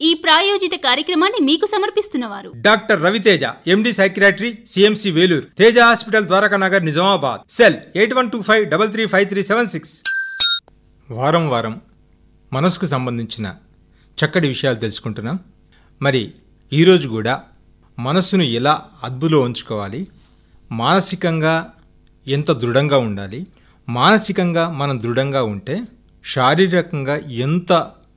ఈ ప్రాయోజిత కార్యక్రమాన్ని మీకు సమర్పిస్తున్నవారు. Doctor Raviteja MD psychiatry CMC Vellore Teja hospital Dwaraka Nagar Nizamabad. Cell eight one two five double three five three seven six. వారం వారం మనసుకు సంబంధించిన చక్కటి విషయాలు తెలుసుకుంటున్నాం. మరి ఈరోజు కూడా మనస్సును ఎలా అద్భులో ఉంచుకోవాలి? మానసికంగా ఎంత దృఢంగా ఉండాలి? మానసికంగా మనం దృఢంగా ఉంటే శారీరకంగా ఎంత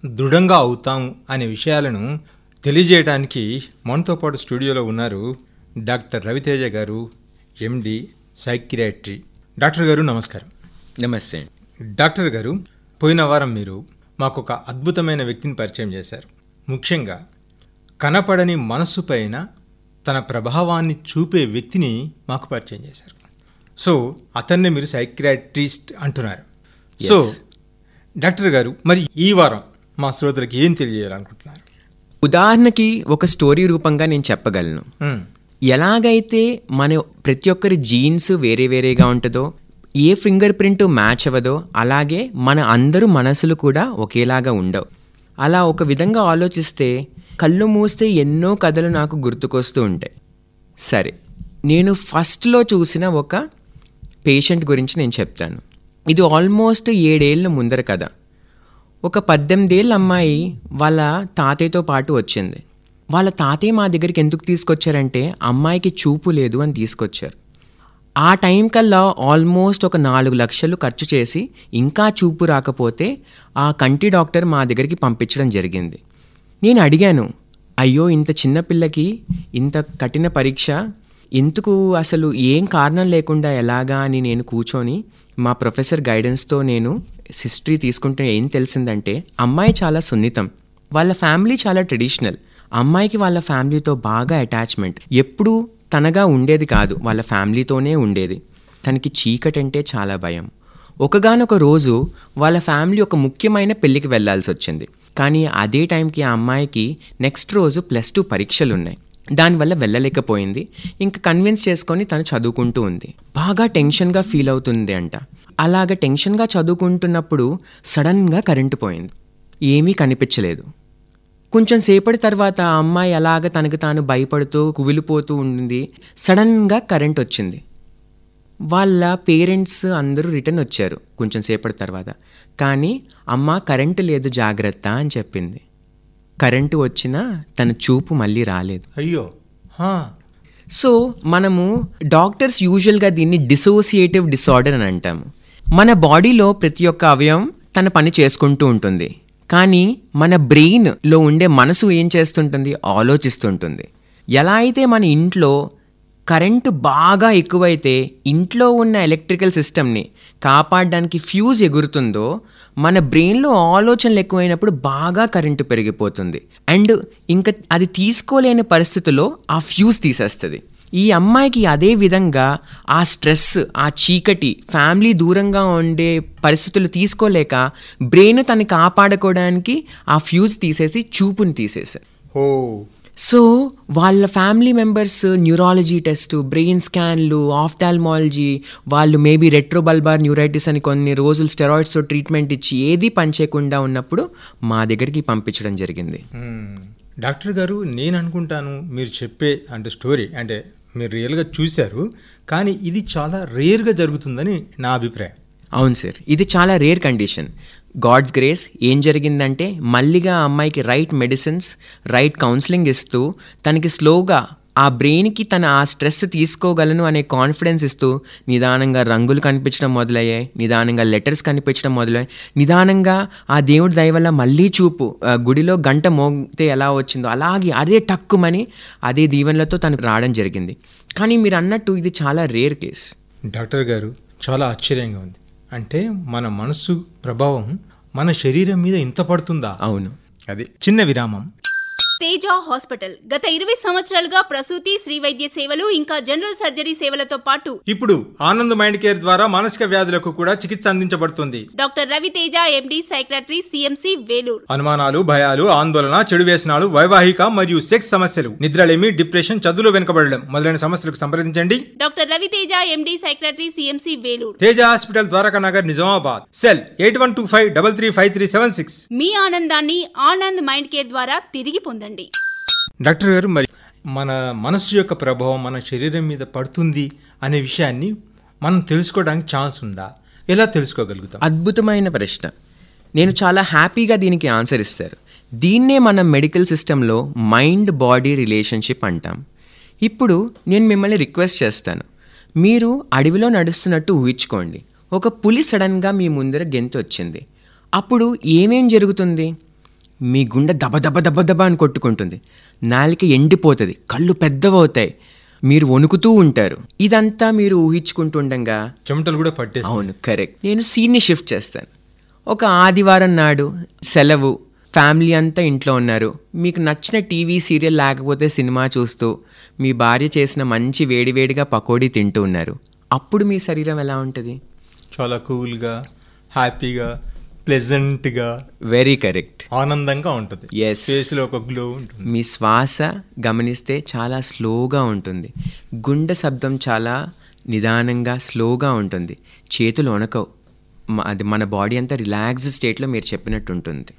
దృఢంగా అవుతాము అనే విషయాలను తెలియజేయడానికి మనతో పాటు స్టూడియోలో ఉన్నారు డాక్టర్ రవితేజ గారు ఎండి సైక్రియాట్రీ. డాక్టర్ గారు నమస్కారం. నమస్తే. డాక్టర్ గారు పోయిన వారం మీరు మాకు ఒక అద్భుతమైన వ్యక్తిని పరిచయం చేశారు. ముఖ్యంగా కనపడని మనస్సు పైన తన ప్రభావాన్ని చూపే వ్యక్తిని మాకు పరిచయం చేశారు. సో అతన్నే మీరు సైక్రాట్రిస్ట్ అంటున్నారు. సో డాక్టర్ గారు మరి ఈ వారం మా శ్రోతలకు ఏం తెలియజేయాలనుకుంటున్నారు? ఉదాహరణకి ఒక స్టోరీ రూపంగా నేను చెప్పగలను. ఎలాగైతే మన ప్రతి ఒక్కరి జీన్స్ వేరే వేరేగా ఉంటుందో ఏ ఫింగర్ ప్రింట్ మ్యాచ్ అవ్వదో అలాగే మన అందరూ మనసులు కూడా ఒకేలాగా ఉండవు. అలా ఒక విధంగా ఆలోచిస్తే కళ్ళు మూస్తే ఎన్నో కథలు నాకు గుర్తుకొస్తూ ఉంటాయి. సరే నేను ఫస్ట్లో చూసిన ఒక పేషెంట్ గురించి నేను చెప్తాను. ఇది ఆల్మోస్ట్ ఏడేళ్ళ ముందర కథ. ఒక పద్దెనిమిదేళ్ళ అమ్మాయి వాళ్ళ తాతయ్యతో పాటు వచ్చింది. వాళ్ళ తాతయ్య మా దగ్గరికి ఎందుకు తీసుకొచ్చారంటే అమ్మాయికి చూపు లేదు అని తీసుకొచ్చారు. ఆ టైం కల్లా ఆల్మోస్ట్ ఒక నాలుగు లక్షలు ఖర్చు చేసి ఇంకా చూపు రాకపోతే ఆ కంటి డాక్టర్ మా దగ్గరికి పంపించడం జరిగింది. నేను అడిగాను అయ్యో ఇంత చిన్న పిల్లకి ఇంత కఠిన పరీక్ష ఎందుకు అసలు ఏం కారణం లేకుండా ఎలాగా అని నేను కూర్చొని మా ప్రొఫెసర్ గైడెన్స్తో నేను హిస్టరీ తీసుకుంటే ఏం తెలిసిందంటే అమ్మాయి చాలా సున్నితం. వాళ్ళ ఫ్యామిలీ చాలా ట్రెడిషనల్. అమ్మాయికి వాళ్ళ ఫ్యామిలీతో బాగా అటాచ్మెంట్. ఎప్పుడూ తనగా ఉండేది కాదు వాళ్ళ ఫ్యామిలీతోనే ఉండేది. తనకి చీకటంటే చాలా భయం. ఒకగానొక రోజు వాళ్ళ ఫ్యామిలీ ఒక ముఖ్యమైన పెళ్ళికి వెళ్ళాల్సి వచ్చింది. కానీ అదే టైంకి ఆ అమ్మాయికి నెక్స్ట్ రోజు ప్లస్ టూ పరీక్షలు ఉన్నాయి దానివల్ల వెళ్ళలేకపోయింది. ఇంకా కన్విన్స్ చేసుకొని తను చదువుకుంటూ ఉంది. బాగా టెన్షన్గా ఫీల్ అవుతుంది అంట. అలాగ టెన్షన్గా చదువుకుంటున్నప్పుడు సడన్గా కరెంటు పోయింది. ఏమీ కనిపించలేదు. కొంచెం సేపటి తర్వాత ఆ అమ్మాయి అలాగ తనకు తాను భయపడుతూ కువిలిపోతూ ఉండింది. సడన్గా కరెంట్ వచ్చింది. వాళ్ళ పేరెంట్స్ అందరూ రిటర్న్ వచ్చారు కొంచెం సేపటి తర్వాత. కానీ అమ్మ కరెంటు లేదు జాగ్రత్త అని చెప్పింది. కరెంటు వచ్చినా తన చూపు మళ్ళీ రాలేదు. అయ్యో. సో మనము డాక్టర్స్ యూజువల్గా దీన్ని డిసోసియేటివ్ డిసార్డర్ అని అంటాము. మన బాడీలో ప్రతి ఒక్క అవయవం తన పని చేసుకుంటూ ఉంటుంది. కానీ మన బ్రెయిన్లో ఉండే మనసు ఏం చేస్తుంటుంది? ఆలోచిస్తుంటుంది. ఎలా అయితే మన ఇంట్లో కరెంటు బాగా ఎక్కువైతే ఇంట్లో ఉన్న ఎలక్ట్రికల్ సిస్టమ్ని కాపాడడానికి ఫ్యూజ్ ఎగురుతుందో మన బ్రెయిన్లో ఆలోచనలు ఎక్కువైనప్పుడు బాగా కరెంటు పెరిగిపోతుంది. అండ్ ఇంకా అది తీసుకోలేని పరిస్థితుల్లో ఆ ఫ్యూజ్ తీసేస్తుంది. ఈ అమ్మాయికి అదే విధంగా ఆ స్ట్రెస్ ఆ చీకటి ఫ్యామిలీ దూరంగా ఉండే పరిస్థితులు తీసుకోలేక బ్రెయిన్ తను కాపాడుకోవడానికి ఆ ఫ్యూజ్ తీసేసి చూపుని తీసేసారు ఓ. సో వాళ్ళ family members neurology test brain స్కాన్లు ophthalmology వాళ్ళు మేబీ రెట్రోబల్బార్ న్యూరైటిస్ అని కొన్ని రోజులు స్టెరాయిడ్స్తో ట్రీట్మెంట్ ఇచ్చి ఏది పనిచేయకుండా ఉన్నప్పుడు మా దగ్గరికి పంపించడం జరిగింది. డాక్టర్ గారు నేను అనుకుంటాను మీరు చెప్పే అంటే స్టోరీ అంటే మీరు రియల్గా చూశారు కానీ ఇది చాలా రేర్గా జరుగుతుందని నా అభిప్రాయం. అవును సార్. ఇది చాలా రేర్ కండిషన్. గాడ్స్ గ్రేస్ ఏం జరిగిందంటే మళ్ళీగా ఆ అమ్మాయికి రైట్ మెడిసిన్స్ రైట్ కౌన్సిలింగ్ ఇస్తూ తనకి స్లోగా ఆ బ్రెయిన్కి తన ఆ స్ట్రెస్ తీసుకోగలను అనే కాన్ఫిడెన్స్ ఇస్తూ నిదానంగా రంగులు కనిపించడం మొదలయ్యాయి. నిదానంగా లెటర్స్ కనిపించడం మొదలయ్యాయి. నిదానంగా ఆ దేవుడి దయ వల్ల మళ్ళీ చూపు గుడిలో గంట మోగితే ఎలా వచ్చిందో అలాగే అదే టక్కుమని అదే దీవెనలతో తనకు రావడం జరిగింది. కానీ మీరు అన్నట్టు ఇది చాలా రేర్ కేస్. డాక్టర్ గారు చాలా ఆశ్చర్యంగా ఉంది. అంటే మన మనస్సు ప్రభావం మన శరీరం మీద ఇంత పడుతుందా? అవును. అది చిన్న విరామం తేజ హాస్పిటల్. గత ఇరవై సంవత్సరాలుగా ప్రసూతి శ్రీ వైద్య సేవలు ఇంకా జనరల్ సర్జరీ సేవలతో పాటు ఇప్పుడు ఆనంద్ మైండ్ కేర్ ద్వారా మానసిక వ్యాధులకు కూడా చికిత్స అందించబడుతుంది. Doctor Raviteja MD psychiatry CMC Vellore. అనుమానాలు భయాలు ఆందోళన చెడు వ్యసనాలు వైవాహిక మరియు సెక్స్ సమస్యలు నిద్రలేమి డిప్రెషన్ చదువులో వెనుకబడడం మొదలైన సమస్యలకు సంప్రదించండి. Doctor Raviteja MD psychiatry CMC Vellore. Teja hospital Dwaraka Nagar Nizamabad. Cell eight one two five double three five three seven six. మీ ఆనందాన్ని ఆనంద్ మైండ్ కేర్ ద్వారా తిరిగి పొందండి. డాక్టర్ గారు మరి మన మనసు యొక్క ప్రభావం మన శరీరం మీద పడుతుంది అనే విషయాన్ని మనం తెలుసుకోవడానికి ఛాన్స్ ఉందా? ఎలా తెలుసుకోగలుగుతాం? అద్భుతమైన ప్రశ్న. నేను చాలా హ్యాపీగా దీనికి ఆన్సర్ ఇస్తారు. దీన్నే మనం మెడికల్ సిస్టంలో మైండ్ బాడీ రిలేషన్షిప్ అంటాం. ఇప్పుడు నేను మిమ్మల్ని రిక్వెస్ట్ చేస్తాను. మీరు అడవిలో నడుస్తున్నట్టు ఊహించుకోండి. ఒక పులి సడన్గా మీ ముందర గెంతు వచ్చింది అప్పుడు ఏమేం జరుగుతుంది? మీ గుండె దబ దబ దబ దబ అని కొట్టుకుంటుంది. నాలిక ఎండిపోతుంది. కళ్ళు పెద్దవవుతాయి. మీరు వణుకుతూ ఉంటారు. ఇదంతా మీరు ఊహించుకుంటుండగా చెమటలు కూడా పట్టేస్తాయి. అవును కరెక్ట్. నేను సీన్ని షిఫ్ట్ చేస్తాను. ఒక ఆదివారం నాడు సెలవు. ఫ్యామిలీ అంతా ఇంట్లో ఉన్నారు. మీకు నచ్చిన టీవీ సీరియల్ లేకపోతే సినిమా చూస్తూ మీ భార్య చేసిన మంచి వేడివేడిగా పకోడీ తింటూ ఉన్నారు. అప్పుడు మీ శరీరం ఎలా ఉంటుంది? చాలా కూల్గా హ్యాపీగా ప్లెజెంట్గా వెరీ కరెక్ట్ ఆనందంగా ఉంటుంది. Yes. ఫేస్లో ఒక గ్లో ఉంటుంది. మీ శ్వాస గమనిస్తే చాలా స్లోగా ఉంటుంది. గుండె శబ్దం చాలా నిదానంగా స్లోగా ఉంటుంది. చేతులు వణకవు. అది మన బాడీ అంతా రిలాక్స్డ్ స్టేట్లో మీరు చెప్పినట్టు ఉంటుంది.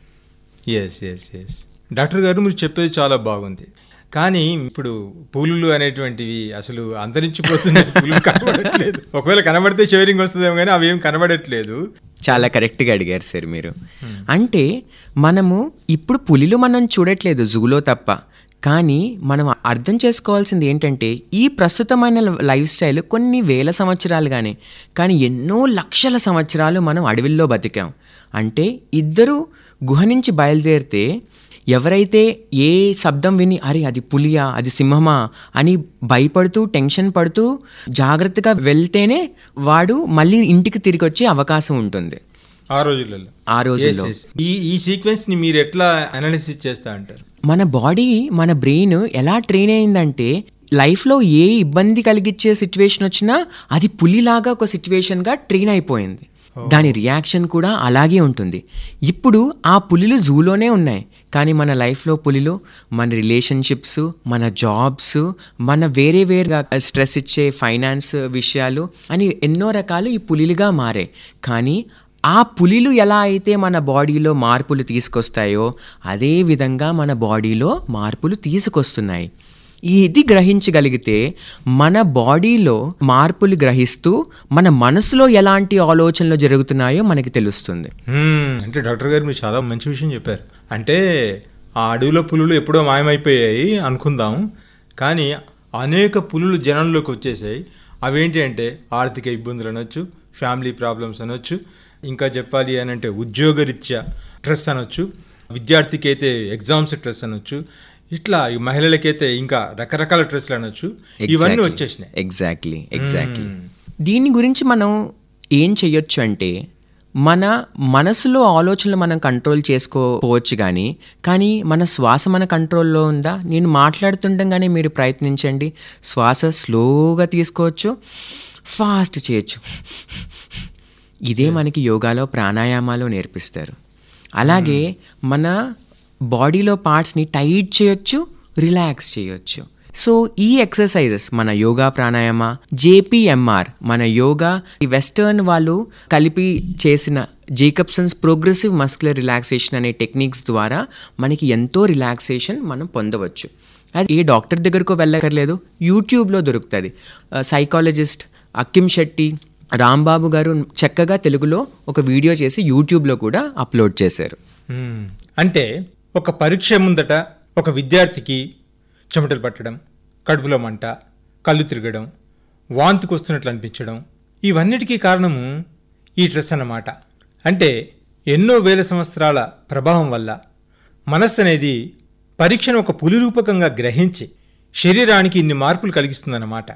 ఎస్ ఎస్ ఎస్ డాక్టర్ గారు మీరు చెప్పేది చాలా బాగుంది. కానీ ఇప్పుడు పూలులు అనేటువంటివి అసలు అంతరించిపోతున్నాయి పూలు కనబడట్లేదు. ఒకవేళ కనబడితే షేరింగ్ వస్తుందేమో కానీ అవి ఏం కనబడట్లేదు. చాలా కరెక్ట్గా అడిగారు సార్ మీరు. అంటే మనము ఇప్పుడు పులిలు మనం చూడట్లేదు జూలో తప్ప. కానీ మనం అర్థం చేసుకోవాల్సింది ఏంటంటే ఈ ప్రస్తుతమైన లైఫ్ స్టైల్ కొన్ని వేల సంవత్సరాలుగానే కానీ ఎన్నో లక్షల సంవత్సరాలు మనం అడవిల్లో బతికాం. అంటే ఇద్దరు గుహ నుంచి బయలుదేరితే ఎవరైతే ఏ శబ్దం విని అరే అది పులియా అది సింహమా అని భయపడుతూ టెన్షన్ పడుతూ జాగ్రత్తగా వెళ్తేనే వాడు మళ్ళీ ఇంటికి తిరిగి వచ్చే అవకాశం ఉంటుంది. ఆ రోజులలో. ఆ రోజుల్లో. ఈ ఈ సీక్వెన్స్ని మీరు ఎట్లా అనాలిసిస్ చేస్తా అంటారు? మన బాడీ మన బ్రెయిన్ ఎలా ట్రైన్ అయిందంటే లైఫ్లో ఏ ఇబ్బంది కలిగించే సిచ్యువేషన్ వచ్చినా అది పులిలాగా ఒక సిచ్యువేషన్గా ట్రైన్ అయిపోయింది. దాని రియాక్షన్ కూడా అలాగే ఉంటుంది. ఇప్పుడు ఆ పులిలు జూలోనే ఉన్నాయి. కానీ మన లైఫ్లో పులిలో మన రిలేషన్షిప్స్ మన జాబ్స్ మన వేరే వేరుగా స్ట్రెస్ ఇచ్చే ఫైనాన్స్ విషయాలు అని ఎన్నో రకాలు ఈ పులిలుగా మారాయి కానీ ఆ పులిలు ఎలా అయితే మన బాడీలో మార్పులు తీసుకొస్తాయో అదే విధంగా మన బాడీలో మార్పులు తీసుకొస్తున్నాయి. ఇది గ్రహించగలిగితే మన బాడీలో మార్పులు గ్రహిస్తూ మన మనసులో ఎలాంటి ఆలోచనలు జరుగుతున్నాయో మనకి తెలుస్తుంది. అంటే డాక్టర్ గారు మీరు చాలా మంచి విషయం చెప్పారు. అంటే ఆ అడవిలో పులులు ఎప్పుడో మాయమైపోయాయి అనుకుందాం. కానీ అనేక పులులు జనంలోకి వచ్చేసాయి. అవేంటి అంటే ఆర్థిక ఇబ్బందులు అనొచ్చు ఫ్యామిలీ ప్రాబ్లమ్స్ అనొచ్చు ఇంకా చెప్పాలి అని అంటే ఉద్యోగరీత్యా స్ట్రెస్ అనొచ్చు విద్యార్థికి అయితే ఎగ్జామ్స్ స్ట్రెస్ అనొచ్చు ఇట్లా ఈ మహిళలకైతే ఇంకా రకరకాల స్ట్రెస్లు అనొచ్చు. ఇవన్నీ వచ్చేసినాయి. ఎగ్జాక్ట్లీ ఎగ్జాక్ట్లీ దీని గురించి మనం ఏం చెయ్యొచ్చు అంటే మన మనసులో ఆలోచనలు మనం కంట్రోల్ చేసుకోవచ్చు కానీ కానీ మన శ్వాస మన కంట్రోల్లో ఉందా? నేను మాట్లాడుతుండగానే మీరు ప్రయత్నించండి. శ్వాస స్లోగా తీసుకోవచ్చు ఫాస్ట్ చేయొచ్చు. ఇదే మనకి యోగాలో ప్రాణాయామాలో నేర్పిస్తారు. అలాగే మన బాడీలో పార్ట్స్ని టైట్ చేయొచ్చు రిలాక్స్ చేయొచ్చు. సో ఈ ఎక్సర్సైజెస్ మన యోగా ప్రాణాయామ జేపీఎంఆర్ మన యోగా ఈ వెస్టర్న్ వాళ్ళు కలిపి చేసిన జేకబ్సన్స్ ప్రోగ్రెసివ్ మస్కులర్ రిలాక్సేషన్ అనే టెక్నిక్స్ ద్వారా మనకి ఎంతో రిలాక్సేషన్ మనం పొందవచ్చు. అది ఏ డాక్టర్ దగ్గరకు వెళ్ళక్కర్లేదు యూట్యూబ్లో దొరుకుతుంది. సైకాలజిస్ట్ అక్కిం శెట్టి రాంబాబు గారు చక్కగా తెలుగులో ఒక వీడియో చేసి యూట్యూబ్లో కూడా అప్లోడ్ చేశారు. అంటే ఒక పరీక్ష ముందట ఒక విద్యార్థికి చెమటలు పట్టడం కడుపులో మంట కళ్ళు తిరగడం వాంతికి వస్తున్నట్లు అనిపించడం ఇవన్నిటికీ కారణము ఈ స్ట్రెస్ అన్నమాట. అంటే ఎన్నో వేల సంవత్సరాల ప్రభావం వల్ల మనస్సు అనేది పరీక్షను ఒక పులి రూపకంగా గ్రహించి శరీరానికి ఇన్ని మార్పులు కలిగిస్తుందన్నమాట.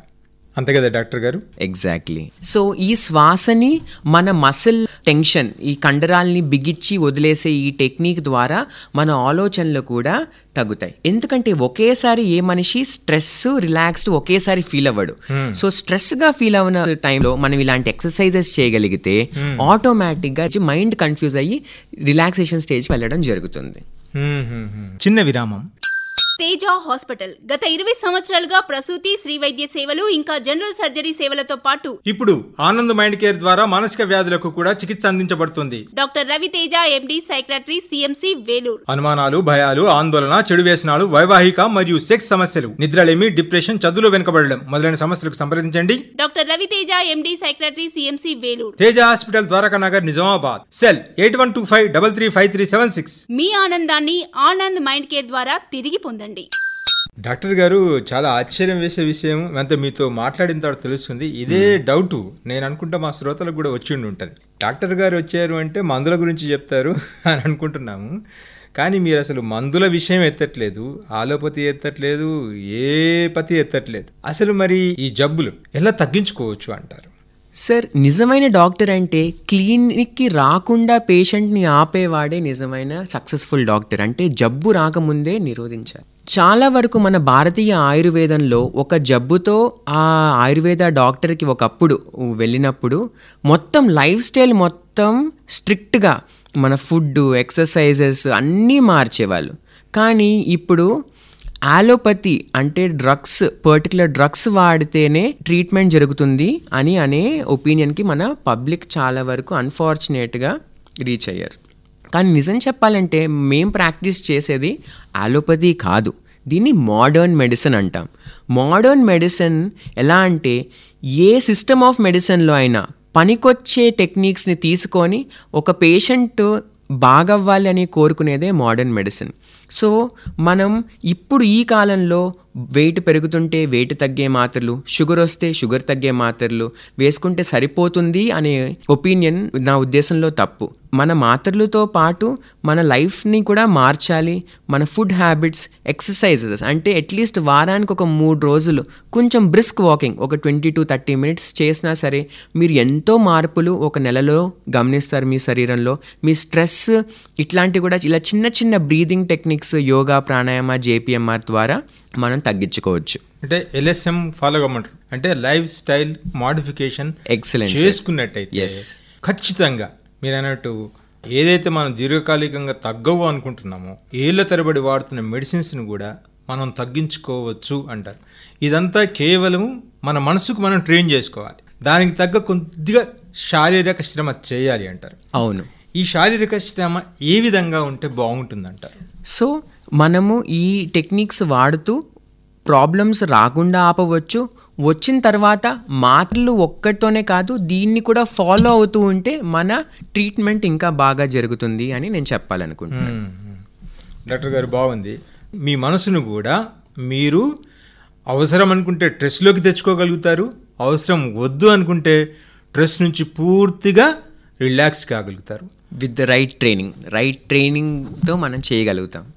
అంతే కదా డాక్టర్ గారు? ఎగ్జాక్ట్లీ సో ఈ శ్వాసని మన మసిల్ టెన్షన్ ఈ కండరాల్ని బిగిచ్చి వదిలేసే ఈ టెక్నిక్ ద్వారా మన ఆలోచనలు కూడా తగ్గుతాయి. ఎందుకంటే ఒకేసారి ఏ మనిషి స్ట్రెస్ రిలాక్స్డ్ ఒకేసారి ఫీల్ అవ్వడు. సో స్ట్రెస్గా ఫీల్ అవ్వన టైంలో మనం ఇలాంటి ఎక్సర్సైజెస్ చేయగలిగితే ఆటోమేటిక్గా మైండ్ కన్ఫ్యూజ్ అయ్యి రిలాక్సేషన్ స్టేజ్కి వెళ్ళడం జరుగుతుంది. హ్మ్, హ్మ్, హ్మ్. చిన్న విరామం. తేజ హాస్పిటల్. గత ఇరవై సంవత్సరాలుగా ప్రసూతి శ్రీ వైద్య సేవలు ఇంకా జనరల్ సర్జరీ సేవలతో పాటు ఇప్పుడు ఆనంద్ మైండ్ కేర్ ద్వారా మానసిక వ్యాధులకు కూడా చికిత్స అందించబడుతుంది. Doctor Ravi Teja MD psychiatry CMC Vellore. అనుమానాలు భయాలు ఆందోళన చెడు వ్యసనాలు వైవాహిక మరియు సెక్స్ సమస్యలు నిద్రలేమి డిప్రెషన్ చదువులో వెనుకబడడం మొదలైన సమస్యలకు సంప్రదించండి. Doctor Ravi Teja MD psychiatry CMC Vellore. Teja hospital Dwaraka Nagar Nizamabad. Cell eight one two five double three five three seven six. మీ ఆనందాన్ని ఆనంద్ మైండ్ కేర్ ద్వారా తిరిగి పొందండి. డాక్టర్ గారు చాలా ఆశ్చర్యం వేసే విషయం అంటే మీతో మాట్లాడిన తర్వాత తెలుస్తుంది. ఇదే డౌట్. నేను అనుకుంటా మా శ్రోతలకు కూడా వచ్చి ఉంటుంది డాక్టర్ గారు వచ్చారు అంటే మందుల గురించి చెప్తారు అని అనుకుంటున్నాము. కానీ మీరు అసలు మందుల విషయం ఎత్తట్లేదు ఆలోపతి ఎత్తట్లేదు ఏ పతి ఎత్తట్లేదు. అసలు మరి ఈ జబ్బులు ఎలా తగ్గించుకోవచ్చు అంటారు? సార్ నిజమైన డాక్టర్ అంటే క్లినిక్కి రాకుండా పేషెంట్ని ఆపేవాడే నిజమైన సక్సెస్ఫుల్ డాక్టర్. అంటే జబ్బు రాకముందే నిరోధించాలి. చాలా వరకు మన భారతీయ ఆయుర్వేదంలో ఒక జబ్బుతో ఆ ఆయుర్వేద డాక్టర్కి ఒకప్పుడు వెళ్ళినప్పుడు మొత్తం లైఫ్ స్టైల్ మొత్తం స్ట్రిక్ట్గా మన ఫుడ్ ఎక్సర్సైజెస్ అన్నీ మార్చేవాళ్ళు. కానీ ఇప్పుడు ఆలోపతి అంటే డ్రగ్స్ పర్టికులర్ డ్రగ్స్ వాడితేనే ట్రీట్మెంట్ జరుగుతుంది అని అనే ఒపీనియన్కి మన పబ్లిక్ చాలా వరకు అన్ఫార్చునేట్గా రీచ్ అయ్యారు. కానీ నిజం చెప్పాలంటే మేం ప్రాక్టీస్ చేసేది ఆలోపతి కాదు. దీన్ని మోడర్న్ మెడిసిన్ అంటాం. మోడర్న్ మెడిసిన్ ఎలా అంటే ఏ సిస్టమ్ ఆఫ్ మెడిసిన్లో అయినా పనికొచ్చే టెక్నిక్స్ని తీసుకొని ఒక పేషెంట్ బాగవ్వాలి అని కోరుకునేదే మోడర్న్ మెడిసిన్. సో మనం ఇప్పుడు ఈ కాలంలో వెయిట్ పెరుగుతుంటే వెయిట్ తగ్గే మాత్రలు షుగర్ వస్తే షుగర్ తగ్గే మాత్రలు వేసుకుంటే సరిపోతుంది అనే ఒపీనియన్ నా ఉద్దేశంలో తప్పు. మన మాత్రలతో పాటు మన లైఫ్ని కూడా మార్చాలి మన ఫుడ్ హ్యాబిట్స్ ఎక్సర్సైజెస్ అంటే అట్లీస్ట్ వారానికి ఒక మూడు రోజులు కొంచెం బ్రిస్క్ వాకింగ్ ఒక ట్వంటీ టు థర్టీ మినిట్స్ చేసినా సరే మీరు ఎంతో మార్పులు ఒక నెలలో గమనిస్తారు మీ శరీరంలో. మీ స్ట్రెస్ ఇట్లాంటివి కూడా ఇలా చిన్న చిన్న breathing techniques yoga pranayama JPMR ద్వారా మనం తగ్గించుకోవచ్చు. అంటే ఎల్ఎస్ఎం ఫాలో కమ్మంటారు అంటే లైఫ్ స్టైల్ మాడిఫికేషన్ sir. చేసుకున్నట్టయితే. ఖచ్చితంగా మీరు అన్నట్టు ఏదైతే మనం దీర్ఘకాలికంగా తగ్గవు అనుకుంటున్నామో ఏళ్ళ తరబడి వాడుతున్న మెడిసిన్స్ని కూడా మనం తగ్గించుకోవచ్చు అంటారు. ఇదంతా కేవలం మన మనసుకు మనం ట్రైన్ చేసుకోవాలి. దానికి తగ్గ కొద్దిగా శారీరక శ్రమ చేయాలి అంటారు. అవును. ఈ శారీరక శ్రమ ఏ విధంగా ఉంటే బాగుంటుంది అంటారు సో మనము ఈ టెక్నిక్స్ వాడుతూ ప్రాబ్లమ్స్ రాకుండా ఆపవచ్చు. వచ్చిన తర్వాత మాటలు ఒక్కటితోనే కాదు దీన్ని కూడా ఫాలో అవుతూ ఉంటే మన ట్రీట్మెంట్ ఇంకా బాగా జరుగుతుంది అని నేను చెప్పాలనుకుంటున్నాను. డాక్టర్ గారు బాగుంది. మీ మనసును కూడా మీరు అవసరం అనుకుంటే ట్రెస్లోకి తెచ్చుకోగలుగుతారు అవసరం వద్దు అనుకుంటే ట్రెస్ నుంచి పూర్తిగా relax కాగలుగుతారు with the right training right ట్రైనింగ్తో మనం చేయగలుగుతాం.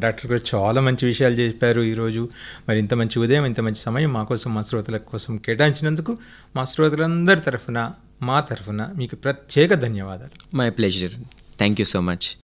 డాక్టర్ గారు చాలా మంచి విషయాలు చెప్పారు ఈరోజు. మరి ఇంత మంచి ఉదయం ఇంత మంచి సమయం మా కోసం మా శ్రోతల కోసం కేటాయించినందుకు మా శ్రోతలందరి తరఫున మా తరఫున మీకు ప్రత్యేక ధన్యవాదాలు. My pleasure thank you so much